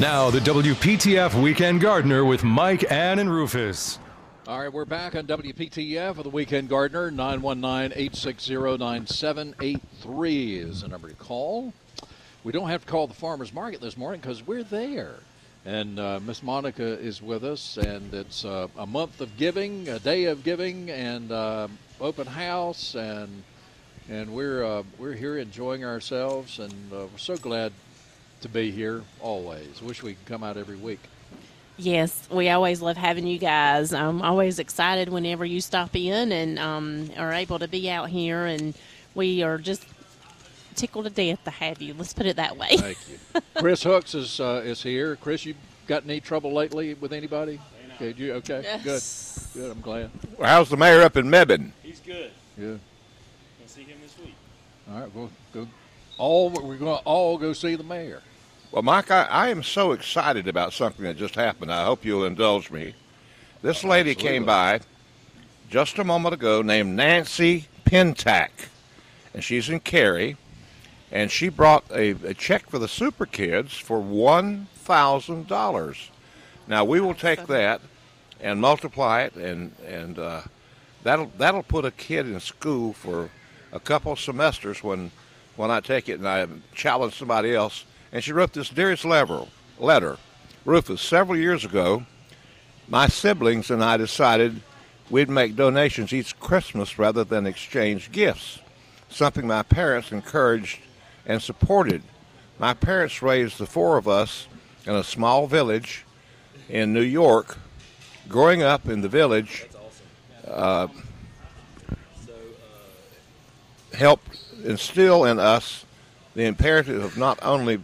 Now, the WPTF Weekend Gardener with Mike, Ann, and Rufus. All right, we're back on WPTF for the Weekend Gardener. 919-860-9783 is the number to call. We don't have to call the farmer's market this morning because we're there. And uh, Miss Monica is with us, and it's uh, a month of giving, a day of giving, and uh, open house, and and we're uh, we're here enjoying ourselves, and uh, we're so glad to be here always. Wish we could come out every week. Yes, we always love having you guys. I'm always excited whenever you stop in and um, are able to be out here, and we are just tickled to death to have you. Let's put it that way. Thank you. Chris Hooks is uh, is here. Chris, you got any trouble lately with anybody? Okay, you okay? Yes. Good. Good. I'm glad. How's the mayor up in Mebane? He's good. Good. Gonna see him this week. All right. We'll go. All we're going to all go see the mayor. Well, Mike, I, I am so excited about something that just happened. I hope you'll indulge me. This lady came by just a moment ago named Nancy Pintack, and she's in Cary, and she brought a, a check for the Super Kids for $1,000. Now, we will take that and multiply it, and, and uh, that'll, that'll put a kid in school for a couple of semesters when, when I take it and I challenge somebody else. And she wrote this dearest letter, letter. Rufus, several years ago, my siblings and I decided we'd make donations each Christmas rather than exchange gifts, something my parents encouraged and supported. My parents raised the four of us in a small village in New York. Growing up in the village uh, helped instill in us the imperative of not only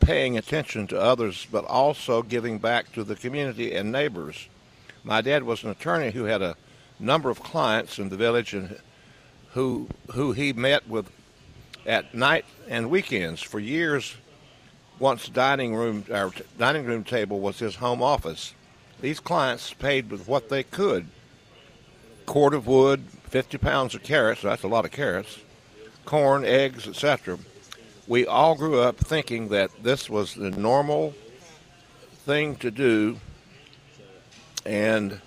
paying attention to others, but also giving back to the community and neighbors. My dad was an attorney who had a number of clients in the village and who who he met with at night and weekends for years. Once dining room our dining room table was his home office. These clients paid with what they could: quart of wood, fifty pounds of carrots. That's a lot of carrots. Corn, eggs, etc we all grew up thinking that this was the normal thing to do, and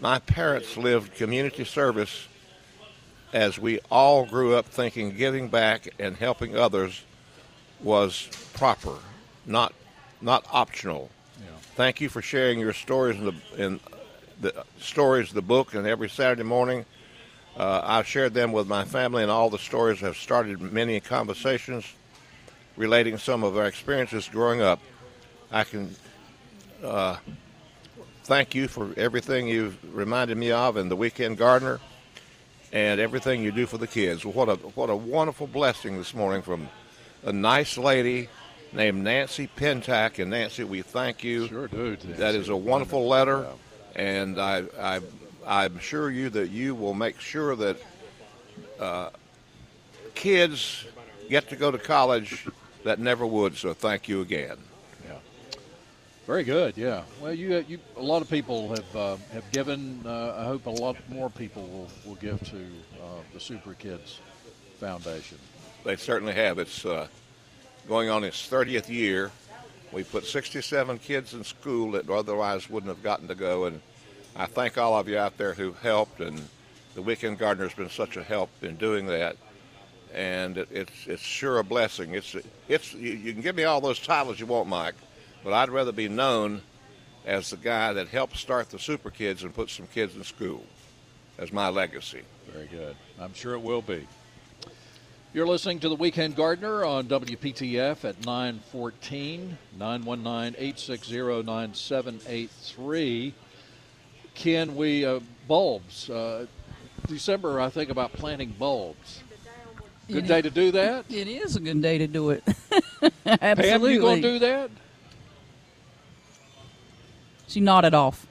my parents lived community service as we all grew up thinking giving back and helping others was proper, not not optional. Thank you for sharing your stories in the in the stories of the book and every Saturday morning. Uh, I've shared them with my family, and all the stories have started many conversations relating some of our experiences growing up. I can uh, thank you for everything you've reminded me of in the Weekend Gardener and everything you do for the kids. What a what a wonderful blessing this morning from a nice lady named Nancy Pintack. And Nancy, we thank you. Sure do. That is a wonderful letter, and I, I, I'm sure you that you will make sure that uh, kids get to go to college that never would. So thank you again. Yeah, very good. Yeah. Well, you you a lot of people have uh, have given. Uh, I hope a lot more people will, will give to uh, the Super Kids Foundation. They certainly have. It's uh, going on its 30th year. We put 67 kids in school that otherwise wouldn't have gotten to go, and I thank all of you out there who've helped. And the Weekend Gardener has been such a help in doing that, and it, it's it's sure a blessing. It's it's you, you can give me all those titles you want, Mike, but I'd rather be known as the guy that helped start the Super Kids and put some kids in school as my legacy. Very good. I'm sure it will be. You're listening to the Weekend Gardener on WPTF at 914 919 860 9783. Ken, we, uh, bulbs. Uh, December, I think about planting bulbs. Good It day is- to do that? It is a good day to do it. Absolutely. Pam, you to do that? She nodded off.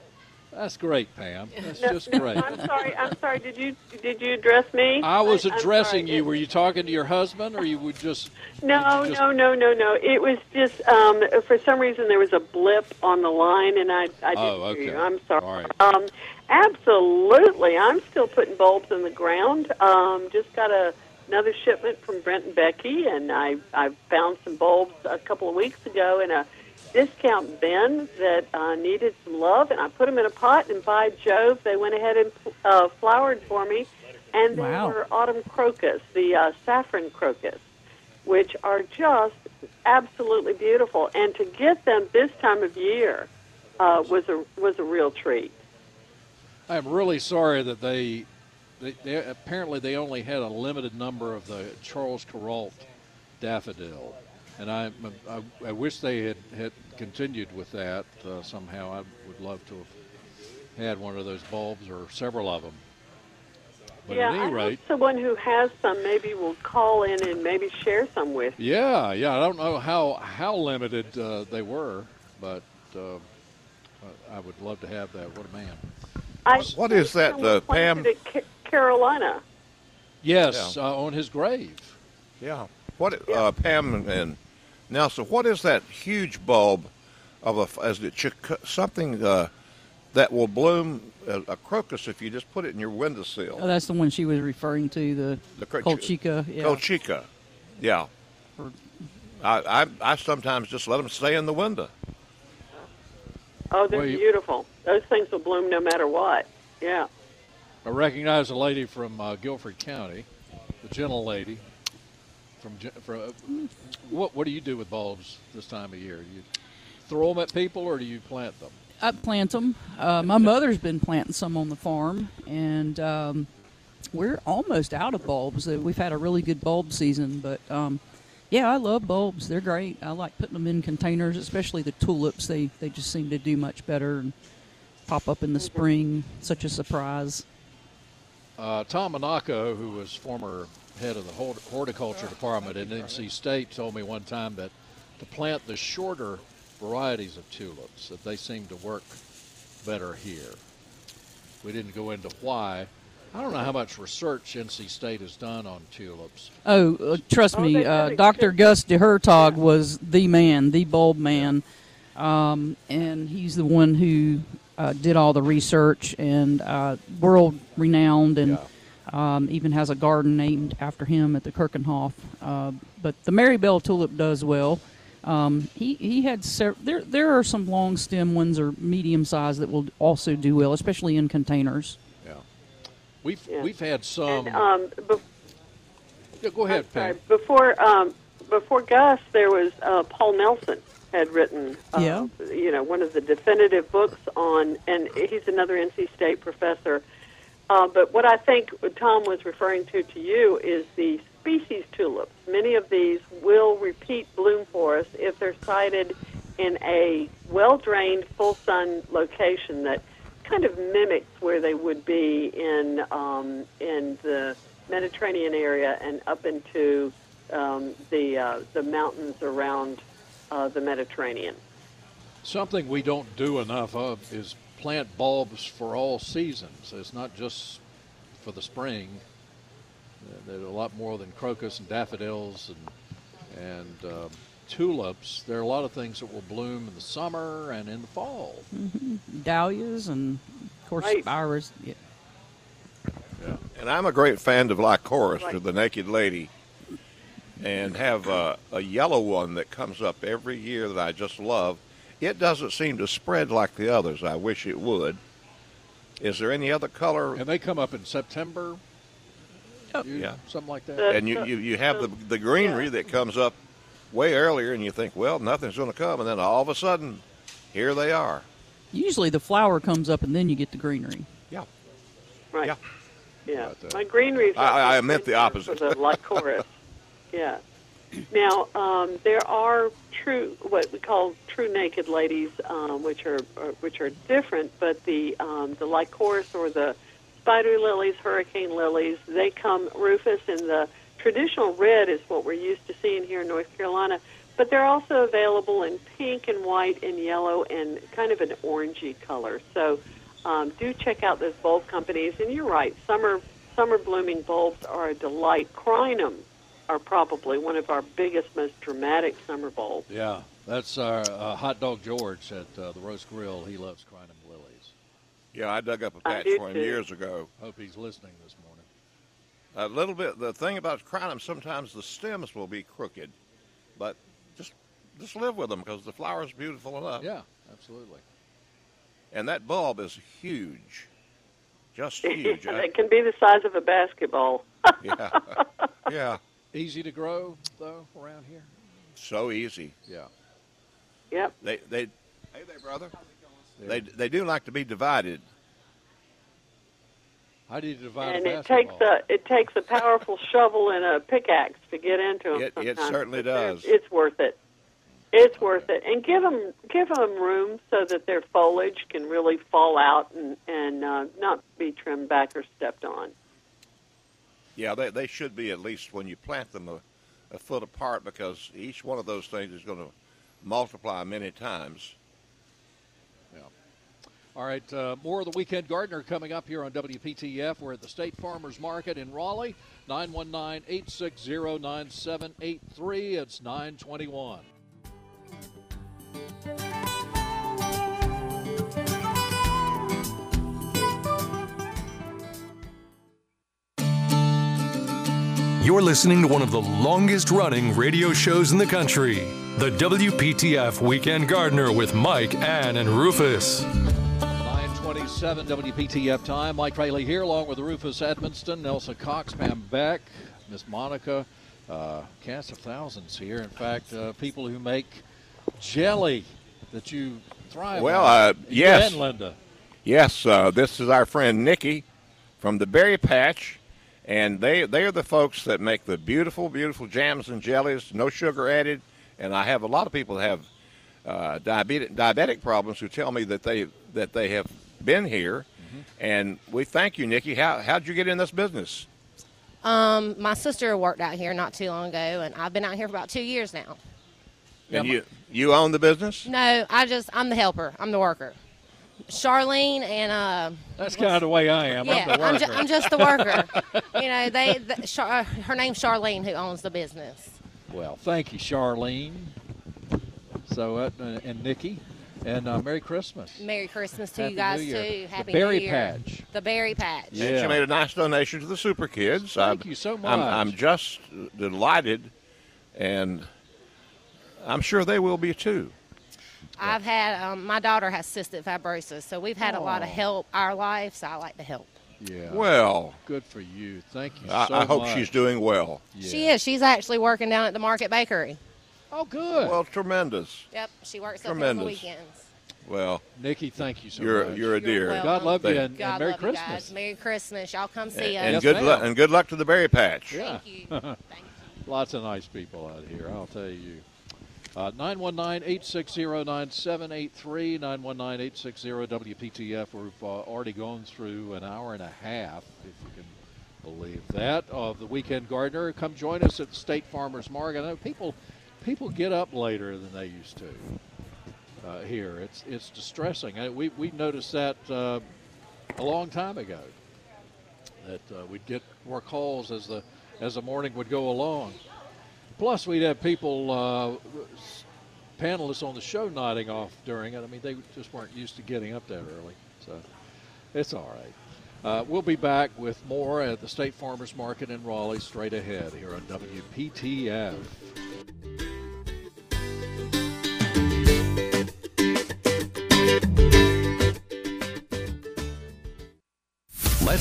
That's great, Pam. That's No, just great. I'm sorry. I'm sorry. Did you did you address me? I was addressing you. Were you talking to your husband, or you would just? No, just- no, no, no, no. It was just um, for some reason there was a blip on the line, and I I didn't Oh, hear you. I'm sorry. All right. Um, absolutely, I'm still putting bulbs in the ground. Um, just got a another shipment from Brent and Becky, and I I found some bulbs a couple of weeks ago in a discount bin that uh, needed some love, and I put them in a pot. And by Jove, they went ahead and uh, flowered for me, and they Wow. were autumn crocus, the uh, saffron crocus which are just absolutely beautiful. And to get them this time of year uh, was a was a real treat. I'm really sorry that they, they, they apparently they only had a limited number of the Charles Perrault daffodil, and I, I, I wish they had, had continued with that uh, somehow. I would love to have had one of those bulbs or several of them. But yeah, at any I rate, hope someone who has some maybe will call in and maybe share some with. you. yeah, yeah. I don't know how how limited uh, they were, but uh, I would love to have that. What a man! I What is that, uh, Pam? it Ca- Carolina. Yes, Yeah. uh, on his grave. Yeah. What, uh, Pam and- and so what is that huge bulb of a, as it chic- something uh, that will bloom a, a crocus if you just put it in your windowsill? Oh, that's the one she was referring to, the, The cro- Colchica. Yeah. Colchica. Yeah. For- I, I, I sometimes just let them stay in the window. Oh, they're Well, you- beautiful. Those things will bloom no matter what. Yeah. I recognize a lady from uh, Guilford County, the gentle lady. From, from uh, what what do you do with bulbs this time of year? Do you throw them at people or do you plant them? I plant them. Uh, my mother's been planting some on the farm, and um, we're almost out of bulbs. Uh, We've had a really good bulb season, but um, yeah, I love bulbs. They're great. I like putting them in containers, especially the tulips. They they just seem to do much better and pop up in the spring. Such a surprise. Uh, Tom Monaco, who was former head of the horticulture department at NC State, told me one time that to plant the shorter varieties of tulips, that they seem to work better here. We didn't go into why. I don't know how much research NC State has done on tulips. Oh, uh, trust Oh, me, uh, Dr. should. Gus De Hertogh was the man, the bulb man, um, and he's the one who uh, did all the research and uh, world renowned, and um, even has a garden named after him at the Keukenhof. Uh, but the Marybelle tulip does well. Um, he he had sev- there there are some long stem ones or medium size that will also do well, especially in containers. Yeah, we've Yeah. we've had some. And um, bef- yeah, go ahead, I'm sorry, Before um, before Gus, there was uh, Paul Nelson had written, uh, Yeah. you know, one of the definitive books on, and he's another NC State professor. Uh, but what I think Tom was referring to to you is the species tulips. Many of these will repeat bloom for us if they're sited in a well-drained, full sun location that kind of mimics where they would be in um, in the Mediterranean area and up into um, the uh, the mountains around uh, the Mediterranean. Something we don't do enough of is plant bulbs for all seasons. It's not just for the spring. Uh, There's a lot more than crocus and daffodils and and um, tulips. There are a lot of things that will bloom in the summer and in the fall. Dahlias and of course Right. iris. Yeah. And I'm a great fan of Lycoris, Right. or the Naked Lady, and have uh, a yellow one that comes up every year that I just love. It doesn't seem to spread like the others. I wish it would. Is there any other color? And they come up in September. You- Yeah. something like that. And you, you, you have the, the greenery that comes up way earlier, and you think, well, nothing's going to come. And then all of a sudden, here they are. Usually the flower comes up and then you get the greenery. Yeah. Right. Yeah. Yeah. About that. My greenery. I- I meant the opposite. For the lycoris. yeah. Now um, there are true what we call true naked ladies, um, which are, are which are different, but the um, the lycoris or the spider lilies, hurricane lilies, they come rufus in the traditional red is what we're used to seeing here in North Carolina. But they're also available in pink and white and yellow and kind of an orangey color. So um, do check out those bulb companies. And you're right, summer summer blooming bulbs are a delight. Crinum are probably one of our biggest, most dramatic summer bulbs. Yeah, that's our uh, hot dog George at uh, the Roast Grill. He loves crinum lilies. Yeah, I dug up a patch do for him too. years ago. Hope he's listening this morning. A little bit. The thing about crinum, sometimes the stems will be crooked, but just just live with them because the flower's are beautiful enough. Yeah, absolutely. And that bulb is huge, just huge. It can be the size of a basketball. yeah, yeah. Easy to grow though around here. So easy. Yeah. Yep. They they. Hey there, brother. They they do like to be divided. How do you divide and a it takes a it takes a powerful shovel and a pickaxe to get into them. It- it certainly does. It's worth it. It's worth it, and give them give them room so that their foliage can really fall out and and uh, not be trimmed back or stepped on. Yeah, they they should be at least when you plant them a, a foot apart because each one of those things is going to multiply many times. Yeah. All right, uh, more of the Weekend Gardener coming up here on WPTF. We're at the State Farmers Market in Raleigh, 919 860 9783. It's 921. You're listening to one of the longest running radio shows in the country. The WPTF Weekend Gardener with Mike, Ann, and Rufus. 927 WPTF time. Mike Fraley here, along with Rufus Edmisten, Nelson Cox, Pam Beck, Miss Monica, uh, cast of thousands here. In fact, uh, people who make jelly that you thrive Well, on. uh, yes. and Linda. Yes, uh, this is our friend Nikki from the Berry Patch, and they they are the folks that make the beautiful, beautiful jams and jellies, no sugar added. And I have a lot of people that have uh, diabetic diabetic problems who tell me that they that they have been here, and we thank you, Nikki. How how'd you get in this business? Um, my sister worked out here not too long ago, and I've been out here for about two years now. And you you own the business? No, I just I'm the helper. I'm the worker. Charlene and uh, That's kind of the way I am. yeah, I'm the I'm, ju- I'm just the worker. you know, they the, Char- uh, her name's Charlene who owns the business. Well, thank you, Charlene. So, uh, and Nikki, and uh, Merry Christmas. Merry Christmas to Happy you guys New Year. too. The Happy Berry New Year. Patch. The berry patch. And Yeah. she made a nice donation to the Super Kids. Thank I'm- you so I'm, much. I'm just delighted, and I'm sure they will be too. I've had um, my daughter has cystic fibrosis, so we've had a lot of Oh. help our life. So I like to help. Yeah. Well, good for you. Thank you I, so I hope much. she's doing well. Yeah. She is. She's actually working down at the Market Bakery. Oh, good. Well, tremendous. Yep, she works up here on the weekends. Well, Nikki, thank you so you're much. you're a dear. welcome. God love you Thank- and, and God Merry love you Christmas. guys. Merry Christmas. Y'all come see and us. Yes, good luck and good luck to the Berry Patch. Yeah. Thank you. Thank you. Lots of nice people out here, I'll tell you. Uh, 919-860-9783, 919-860-WPTF. We've uh, already gone through an hour and a half, if you can believe that, of the Weekend Gardener. Come join us at State Farmers Market. I know people, people get up later than they used to uh, here. It's, it's distressing. Uh, we, we noticed that uh, a long time ago that uh, we'd get more calls as the as the morning would go along. Plus, we'd have people, uh, panelists on the show, nodding off during it. I mean, they just weren't used to getting up that early, so it's all right. Uh, we'll be back with more at the State Farmers Market in Raleigh straight ahead here on WPTF.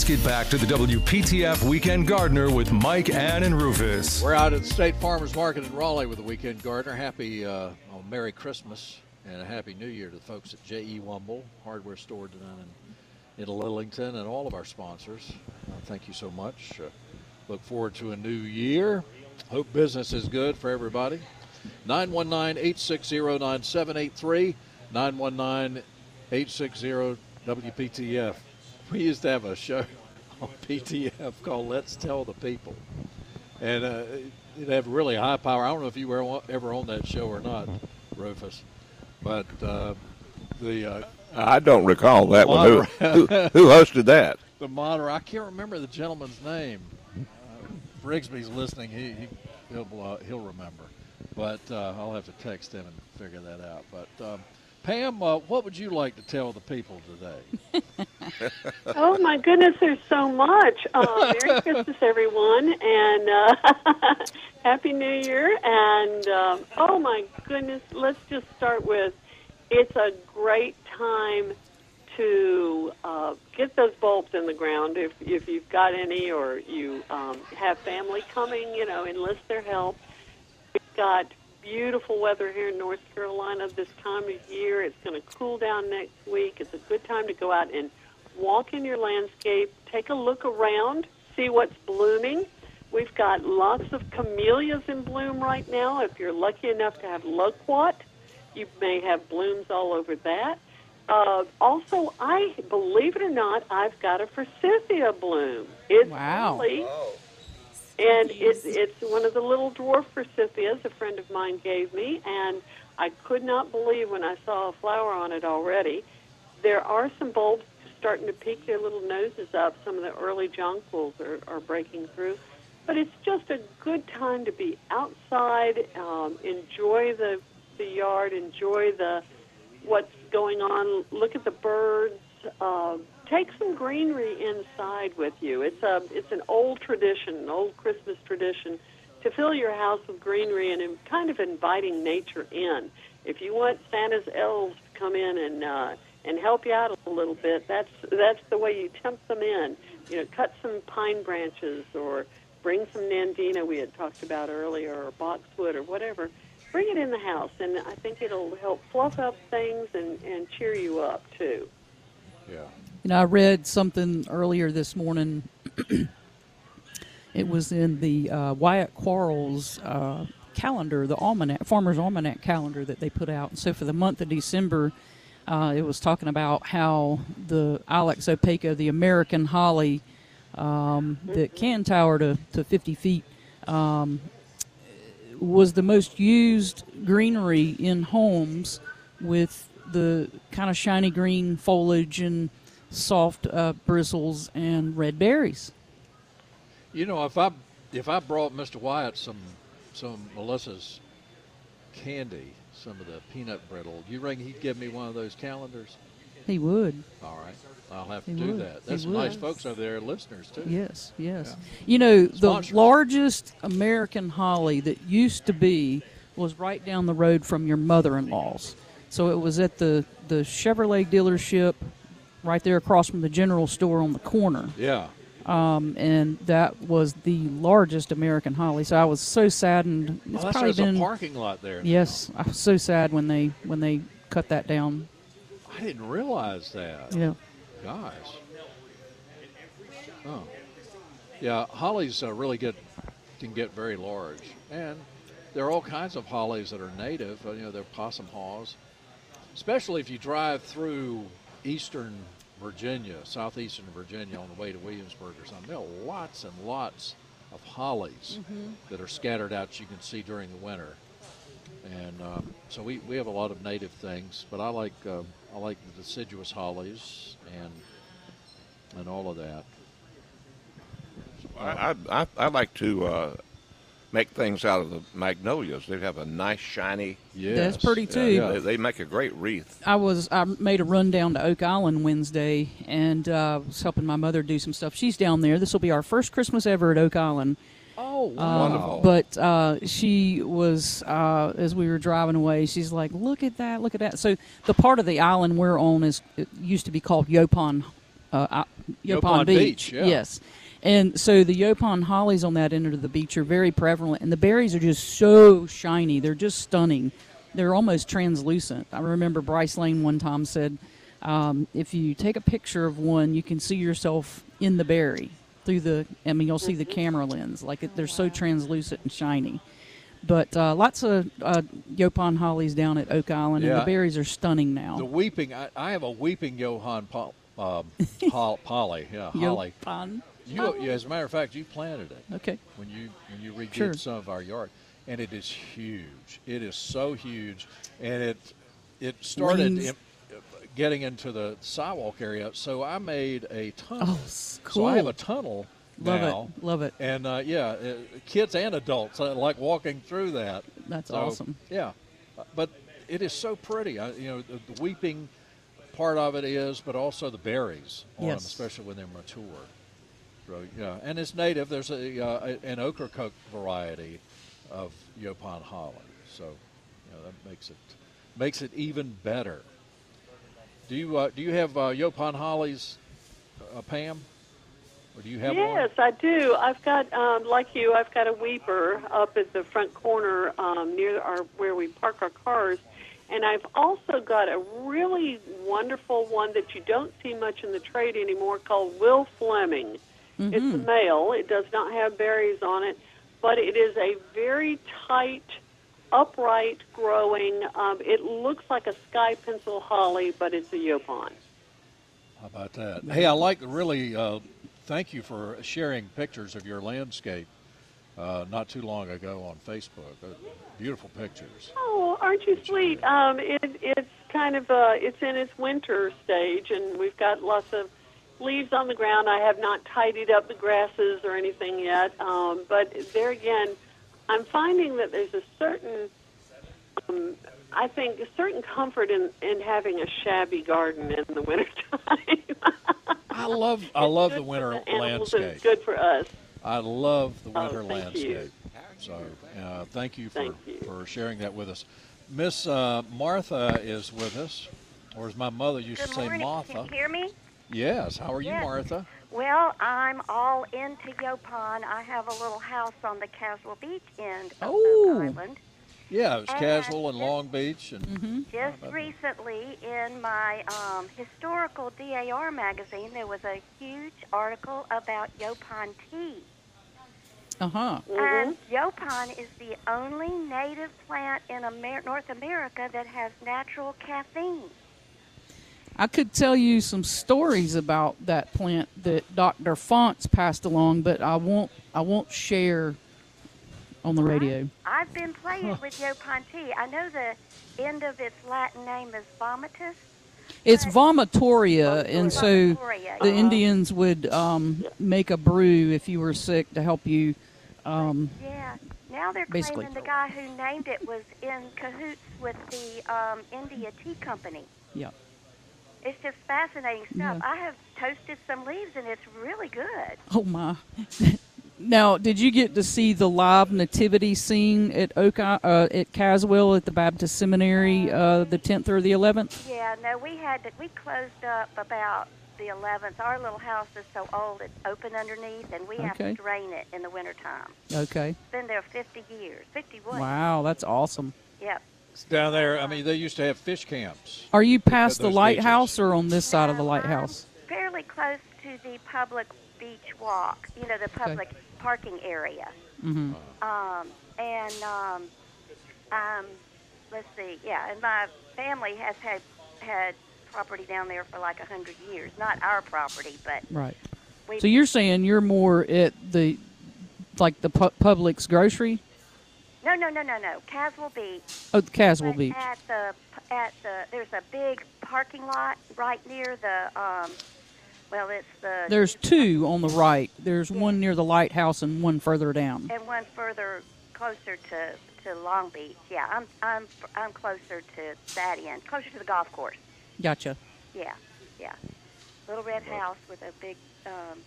Get back to the WPTF Weekend Gardener with Mike, Ann, and Rufus. We're out at the State Farmers Market in Raleigh with the Weekend Gardener. Happy uh, oh, Merry Christmas and a Happy New Year to the folks at J.E. Wumble Hardware Store down in, in Lillington and all of our sponsors. Uh, thank you so much. Uh, look forward to a new year. Hope business is good for everybody. 919 860 9783, 919 860 WPTF. We used to have a show on PTF called Let's Tell the People and uh, it had really high power. I don't know if you were ever on that show or not, Rufus, but uh, the uh, I don't recall that one. Who, who, who hosted that? The Monterey. I can't remember the gentleman's name. Uh, Brigsby's listening. He, he he'll uh, he'll remember, but uh, I'll have to text him and figure that out. But um, Pam, uh, what would you like to tell the people today? Oh my goodness, there's so much. Uh, Merry Christmas, everyone, and uh, Happy New Year. And um, oh my goodness, let's just start with it's a great time to uh, get those bulbs in the ground if if you've got any, or you um, have family coming. You know, enlist their help. We've got beautiful weather here in North Carolina this time of year. It's going to cool down next week. It's a good time to go out and walk in your landscape, take a look around, see what's blooming. We've got lots of camellias in bloom right now. If you're lucky enough to have loquat, you may have blooms all over that. Uh, also, I believe it or not, I've got a forsythia bloom. It's Wow. early, and it, it's one of the little dwarf forsythias a friend of mine gave me, and I could not believe when I saw a flower on it already. There are some bulbs starting to peek their little noses up. Some of the early jonquils are, are breaking through. But it's just a good time to be outside, um, enjoy the, the yard, enjoy the what's going on, look at the birds, uh, take some greenery inside with you. It's a it's an old tradition, an old Christmas tradition, to fill your house with greenery and in, kind of inviting nature in. If you want Santa's elves to come in and uh, and help you out a little bit, that's that's the way you tempt them in. You know, cut some pine branches or bring some nandina we had talked about earlier, or boxwood or whatever. Bring it in the house, and I think it'll help fluff up things and, and cheer you up too. Yeah. You know, I read something earlier this morning. it was in the uh, Wyatt Quarles uh, calendar, the almanac, Farmer's Almanac calendar that they put out. And so for the month of December, uh, it was talking about how the Ilex opaca, the American holly, um, that can tower to, to 50 feet, um, was the most used greenery in homes with the kind of shiny green foliage and soft uh, bristles and red berries. You know, if I if I brought Mr. Wyatt some some Melissa's candy, some of the peanut brittle, you reckon he'd give me one of those calendars? He would. All right, I'll have to He do would. that. Some nice folks over there, listeners too. Yes, yes. Yeah. You know, the largest American holly that used to be was right down the road from your mother-in-law's. So it was at the the Chevrolet dealership right there across from the general store on the corner. Yeah. Um, and that was the largest American holly. So I was so saddened. It's Well, probably been a parking lot there. now. Yes, I was so sad when they when they cut that down. I didn't realize that. Know, Gosh. Oh. Yeah, hollies uh, really get can get very large, and there are all kinds of hollies that are native. Uh, you know, they're possum haws, especially if you drive through eastern Virginia, southeastern Virginia, on the way to Williamsburg or something. There are lots and lots of hollies that are scattered out. You can see during the winter, and um, so we, we have a lot of native things. But I like uh, I like the deciduous hollies and and all of that. I, I, I, I like to uh, make things out of the magnolias. They have a nice shiny. Yeah, That's pretty, Yeah, too. They, they make a great wreath. I was I made a run down to Oak Island Wednesday and uh, was helping my mother do some stuff. She's down there. This will be our first Christmas ever at Oak Island. Oh, Uh, Wonderful. But uh, she was, uh, as we were driving away, she's like, "Look at that! Look at that!" So the part of the island we're on is it used to be called Yaupon, uh, Yaupon, Yaupon Beach. Beach, yeah. Yes, and so the Yaupon hollies on that end of the beach are very prevalent, and the berries are just so shiny. They're just stunning. They're almost translucent. I remember Bryce Lane one time said, um, "If you take a picture of one, you can see yourself in the berry." through the I mean you'll see the camera lens like it, they're so translucent and shiny. But uh, lots of uh, Yaupon hollies down at Oak Island, and the berries are stunning now. The weeping. I, I have a weeping Johann Pol, um, Hol, Polly. Yeah, Holly. Yaupon. You, yeah, as a matter of fact, you planted it Okay. when you when you redid Sure. some of our yard, and it is huge. It is so huge, and it it started in, getting into the sidewalk area. So I made a tunnel. Oh, s- So I have a tunnel Love now. it. Love it. And uh, yeah, uh, kids and adults uh, like walking through that. That's So, awesome. Yeah, but it is so pretty. I, you know, the, the weeping part of it is, but also the berries on them, especially when they're mature. Yeah, and it's native. There's a, uh, an Ocracoke variety of Yaupon holly, so you know, that makes it makes it even better. Do you uh, do you have uh, hollies, uh, Pam? Or do you have one? yes, I do. I've got, um, like you, I've got a weeper up at the front corner um, near our where we park our cars, and I've also got a really wonderful one that you don't see much in the trade anymore called Will Fleming. It's male. It does not have berries on it, but it is a very tight, upright growing. Um, it looks like a sky pencil holly, but it's a yaupon. How about that? Hey, I like really. Uh, thank you for sharing pictures of your landscape uh, not too long ago on Facebook. Uh, beautiful pictures. Oh, aren't you sweet? Um, it, it's kind of uh, it's in its winter stage, and we've got lots of leaves on the ground. I have not tidied up the grasses or anything yet, um, but there again, I'm finding that there's a certain, um, I think, a certain comfort in in having a shabby garden in the wintertime. I love I love the winter the animals and landscape. Good for us. I love the Oh, winter you. landscape. So uh, thank you for Thank you. for sharing that with us. Miss uh, Martha is with us, or as my mother used Good to say, morning. Martha. Can you hear me? Yes. How are you, Martha? Well, I'm all into Yaupon. I have a little house on the Caswell Beach end of Oh. Oak Island. Yeah, it's And casual in just- Long Beach, and Mm-hmm. Just recently, in my um, historical DAR magazine, there was a huge article about Yaupon tea. Uh huh. And Yaupon is the only native plant in Amer- North America that has natural caffeine. I could tell you some stories about that plant that Dr. Fonts passed along, but I won't. I won't share on the radio. I've been playing with Yaupon tea. I know the end of its Latin name is vomitus. It's vomitoria, and so Vomitoria, the yeah. Indians would um, make a brew if you were sick to help you. Um, Yeah. Now they're Basically. claiming the guy who named it was in cahoots with the um, India Tea Company. yeah. It's just fascinating stuff. Yeah. I have toasted some leaves and it's really good. Oh my. now, did you get to see the live nativity scene at Oak uh, at Caswell at the Baptist Seminary uh, the 10th or the 11th? Yeah, no, we had to, we closed up about the 11th. Our little house is so old it's open underneath and we have Okay. to drain it in the wintertime. Okay. It's been there 50 years, 51. Wow, that's awesome. Yep. It's down there. I mean, they used to have fish camps. Are you past the lighthouse beaches. or on this side of the lighthouse? I'm fairly close to the public beach walk, you know, the public parking area. hmm Um, and um, um, let's see, yeah, and my family has had had property down there for like a hundred years. Not our property, but Right. So you're saying you're more at the like the pu- Publix grocery? No, no, no, no, no. Caswell Beach. Oh, Caswell Beach. At the at the there's a big parking lot right near the um. Well, it's the There's two on the right. There's one near the lighthouse and one further down. and one further closer to to Long Beach. Yeah, I'm I'm I'm closer to that end, closer to the golf course. Gotcha. Yeah, yeah. Little red house with a big um,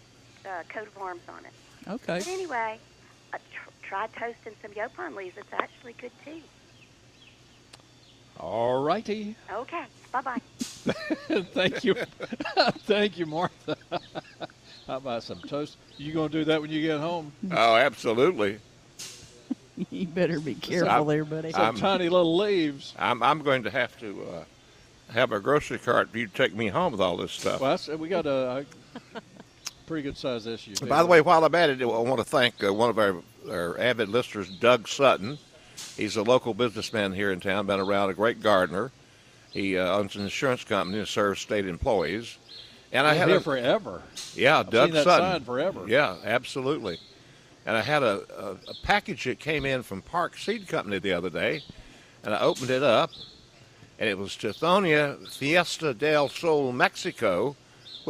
uh, coat of arms on it. Okay. But anyway, I tr- tried toasting some yaupon leaves. It's actually good tea. All righty. Okay, bye bye. Thank you. Thank you, Martha. How about some toast? You gonna do that when you get home? Oh, absolutely. you better be careful I'm- there, buddy. Some I'm- tiny little leaves. I'm I'm going to have to uh, have a grocery cart for you to take me home with all this stuff. Well, that's, we got a, a pretty good sized SUV. By the way, while I'm at it, I want to thank uh, one of our, our avid listeners, Doug Sutton. He's a local businessman here in town, been around, a great gardener. He uh, owns an insurance company and serves state employees. And I Been had here a, forever. yeah, I've Doug Sutton. forever. Yeah, absolutely. And I had a, a, a package that came in from Park Seed Company the other day, and I opened it up, and it was Tithonia Fiesta del Sol Mexico,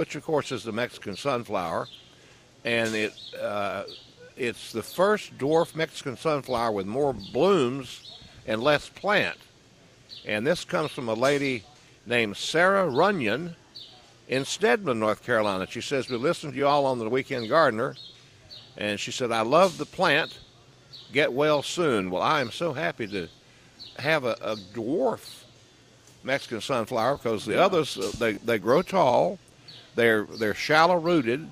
which of course is the Mexican sunflower, and it uh, it's the first dwarf Mexican sunflower with more blooms and less plant. And this comes from a lady named Sarah Runyon in Stedman, North Carolina. She says, We listened to you all on the Weekend Gardener. And she said, I love the plant. Get well soon. Well, I am so happy to have a, a dwarf Mexican sunflower because the others, uh, they, they grow tall. They're, they're shallow rooted.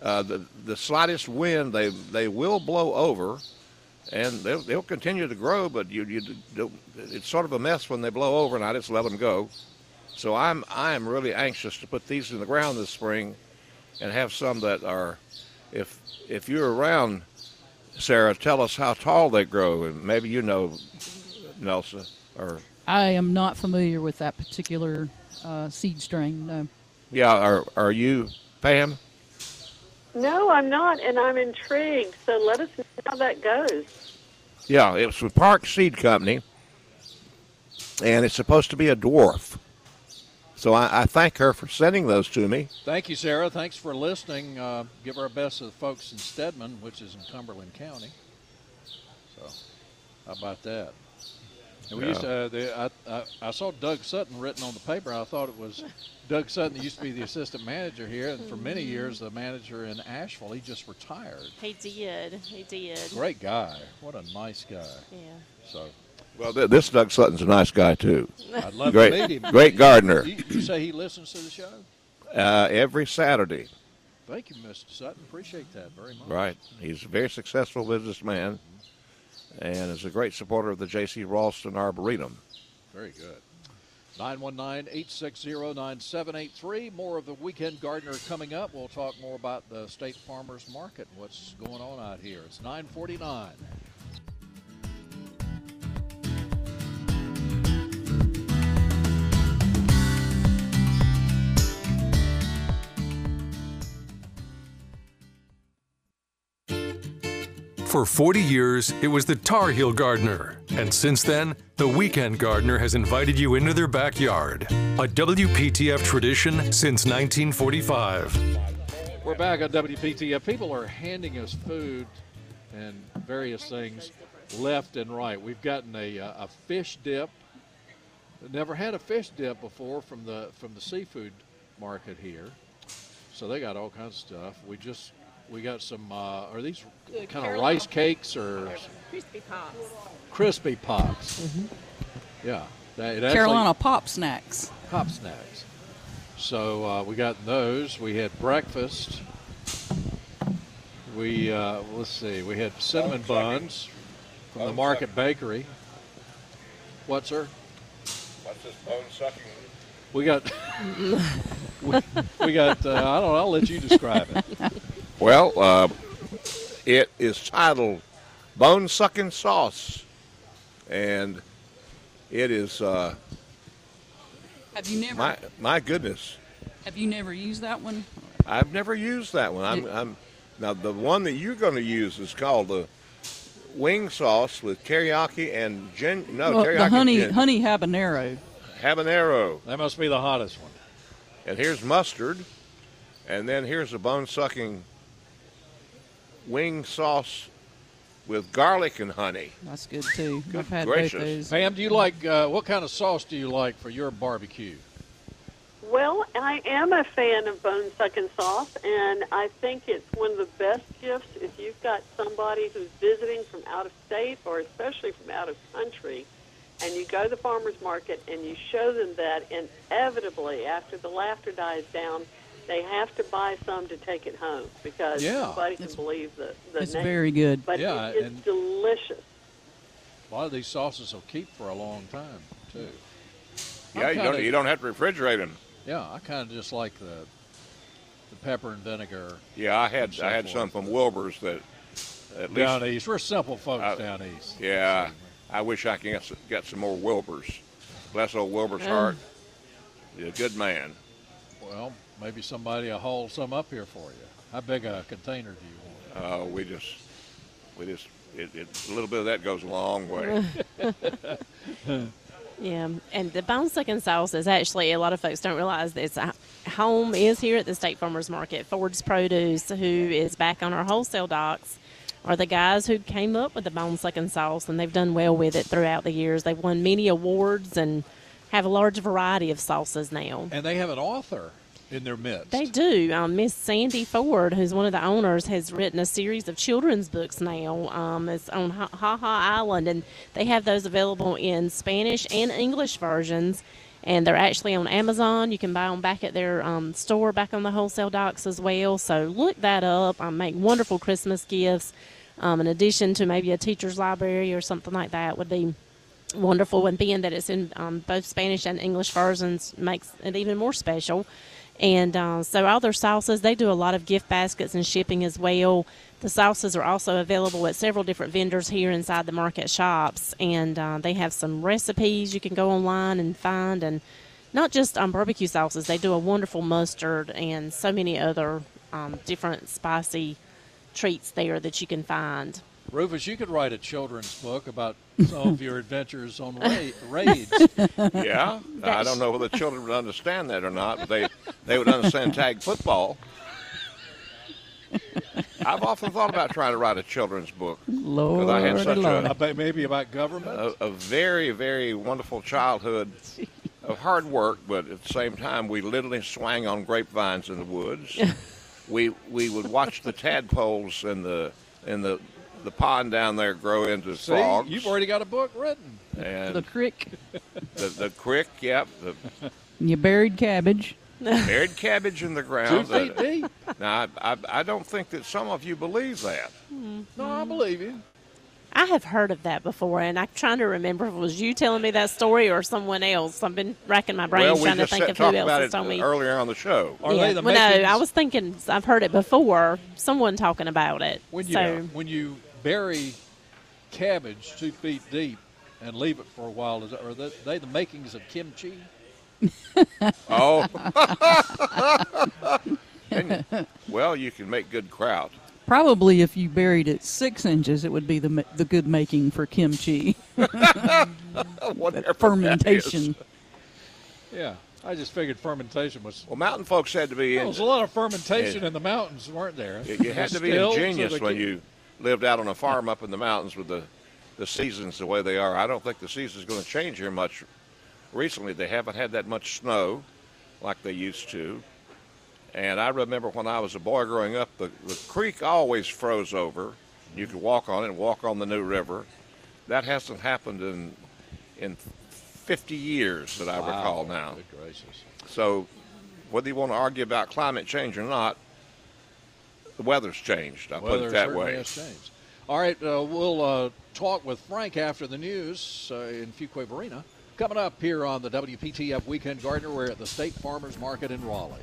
Uh, the, the slightest wind, they, they will blow over and they'll, they'll continue to grow, but you, you it's sort of a mess when they blow over, and I just let them go. So I'm I'm really anxious to put these in the ground this spring, and have some that are, if if you're around, Sarah, tell us how tall they grow, and maybe you know, Nelson, or I am not familiar with that particular uh, seed strain. No. Yeah, are are you, Pam? No, I'm not, and I'm intrigued. So let us know how that goes. Yeah, it's with Park Seed Company, and it's supposed to be a dwarf. So I, I thank her for sending those to me. Thank you, Sarah. Thanks for listening. Uh, give our best to the folks in Stedman, which is in Cumberland County. So, how about that? And we used to, uh, the, I, I, I saw Doug Sutton written on the paper. I thought it was Doug Sutton that used to be the assistant manager here, and for many years the manager in Asheville. He just retired. He did. He did. Great guy. What a nice guy. Yeah. So Well, th- this Doug Sutton's a nice guy too. I'd love great, to meet him. great gardener. You, you say he listens to the show? Uh, every Saturday, Thank you, Mr. Sutton. Appreciate that very much. right? He's a very successful businessman, and is a great supporter of the J.C. Raulston Arboretum. Very good. 919-860-9783. More of the Weekend Gardener coming up. We'll talk more about the State Farmers Market and what's going on out here. It's 949. For 40 years, it was the Tar Heel Gardener. And since then, the Weekend Gardener has invited you into their backyard. A WPTF tradition since 1945. We're back on WPTF. People are handing us food and various things left and right. We've gotten a, uh, a fish dip. Never had a fish dip before from the from the seafood market here. So they got all kinds of stuff. We just we got some. Uh, are these kind of rice cakes or Crispy pops. crispy pops? Yeah, that, it actually- Carolina pop snacks. pop snacks. So uh, we got those. We had breakfast. We uh, let's see. We had cinnamon buns from the Market Bakery. What, sir? What's this bone sucking? We got. we, we got. Uh, I don't know. I'll let you describe it. Well, uh, it is titled Bone Sucking Sauce, and it is uh, Have you never my my goodness. have you never used that one? I've never used that one. I'm, I'm now the one that you're going to use is called the wing sauce with teriyaki and gin. No, Well, teriyaki the honey gin- honey habanero. habanero. That must be the hottest one. And here's mustard, and then here's a bone sucking wing sauce with garlic and honey. That's good too. Good I've had gracious. both those. Pam, do you like uh, what kind of sauce do you like for your barbecue? Well, I am a fan of bone sucking sauce, and I think it's one of the best gifts if you've got somebody who's visiting from out of state or especially from out of country, and you go to the farmer's market and you show them that inevitably, after the laughter dies down, they have to buy some to take it home because Yeah. nobody can It's- believe the, the It's name. very good. But Yeah, it is and- delicious. A lot of these sauces will keep for a long time too. Yeah, you kinda- don't, you don't have to refrigerate them. Yeah, I kind of just like the the pepper and vinegar Yeah, I had so I had forth. some from Wilbur's that at least down east. We're simple folks Uh, down east. Yeah, I wish I could get some, get some more Wilbur's. Bless old Wilbur's Mm. heart. He's a good man. Well, maybe somebody will haul some up here for you. How big a container do you want? Uh, we just, we just, it, it, a little bit of that goes a long way. Yeah, and the bone sucking sauce is actually a lot of folks don't realize this. uh, Home is here at the State Farmers Market. Ford's Produce, who is back on our wholesale docks, are the guys who came up with the bone sucking sauce, and they've done well with it throughout the years. They've won many awards and have a large variety of sauces now. And they have an author in their midst. They do. Um, Miss Sandy Ford, who's one of the owners, has written a series of children's books now. Um, it's on Ha Ha Island, and they have those available in Spanish and English versions. And they're actually on Amazon. You can buy them back at their um, store, back on the wholesale docks as well. So look that up. I make wonderful Christmas gifts. Um, in addition to maybe a teacher's library or something like that, would be wonderful. And being that it's in um, both Spanish and English versions makes it even more special. And uh, so all their sauces, they do a lot of gift baskets and shipping as well. The sauces are also available at several different vendors here inside the market shops, and uh, they have some recipes you can go online and find, and not just um, barbecue sauces. They do a wonderful mustard and so many other um, different spicy treats there that you can find. Rufus, you could write a children's book about some of your adventures on ra- raids. Yeah, I don't know whether the children would understand that or not, but they they would understand tag football. I've often thought about trying to write a children's book Lord, I had such Lord. a, I bet maybe about government. a, a very very wonderful childhood of hard work, but at the same time we literally swang on grapevines in the woods. we we would watch the tadpoles in the in the the pond down there grow into See, frogs. you've already got a book written. and The crick, the, the crick, yep, the you buried cabbage. buried cabbage in the ground. Two ground. feet deep. Eh? Now, I, I, I don't think that some of you believe that. Mm-hmm. No, I believe you. I have heard of that before, and I'm trying to remember if it was you telling me that story or someone else. I've been racking my brain well, trying to think of who else about has it told me. Uh, earlier on the show. Are yeah. they the well, no, I was thinking I've heard it before. Someone talking about it. When you so when you bury cabbage two feet deep and leave it for a while, is that, are they, they the makings of kimchi? Oh. And- well, you can make good kraut. Probably if you buried it six inches, it would be the the good making for kimchi Whatever that is. fermentation. Yeah, I just figured fermentation was. Well, mountain folks had to be. There was a lot of fermentation Yeah. in the mountains, weren't there? you you had to be ingenious when you lived out on a farm up in the mountains with the, the seasons the way they are. I don't think the season's is going to change here much. Recently, they haven't had that much snow like they used to. And I remember when I was a boy growing up, the, the creek always froze over. You could walk on it and walk on the New River. That hasn't happened in in 50 years that I Wow, recall now. Good gracious. So, whether you want to argue about climate change or not, the weather's changed. I'll put it that way. has changed. All right, uh, we'll uh, talk with Frank after the news uh, in Fuquay-Varina. Coming up here on the WPTF Weekend Gardener, we're at the State Farmers Market in Raleigh.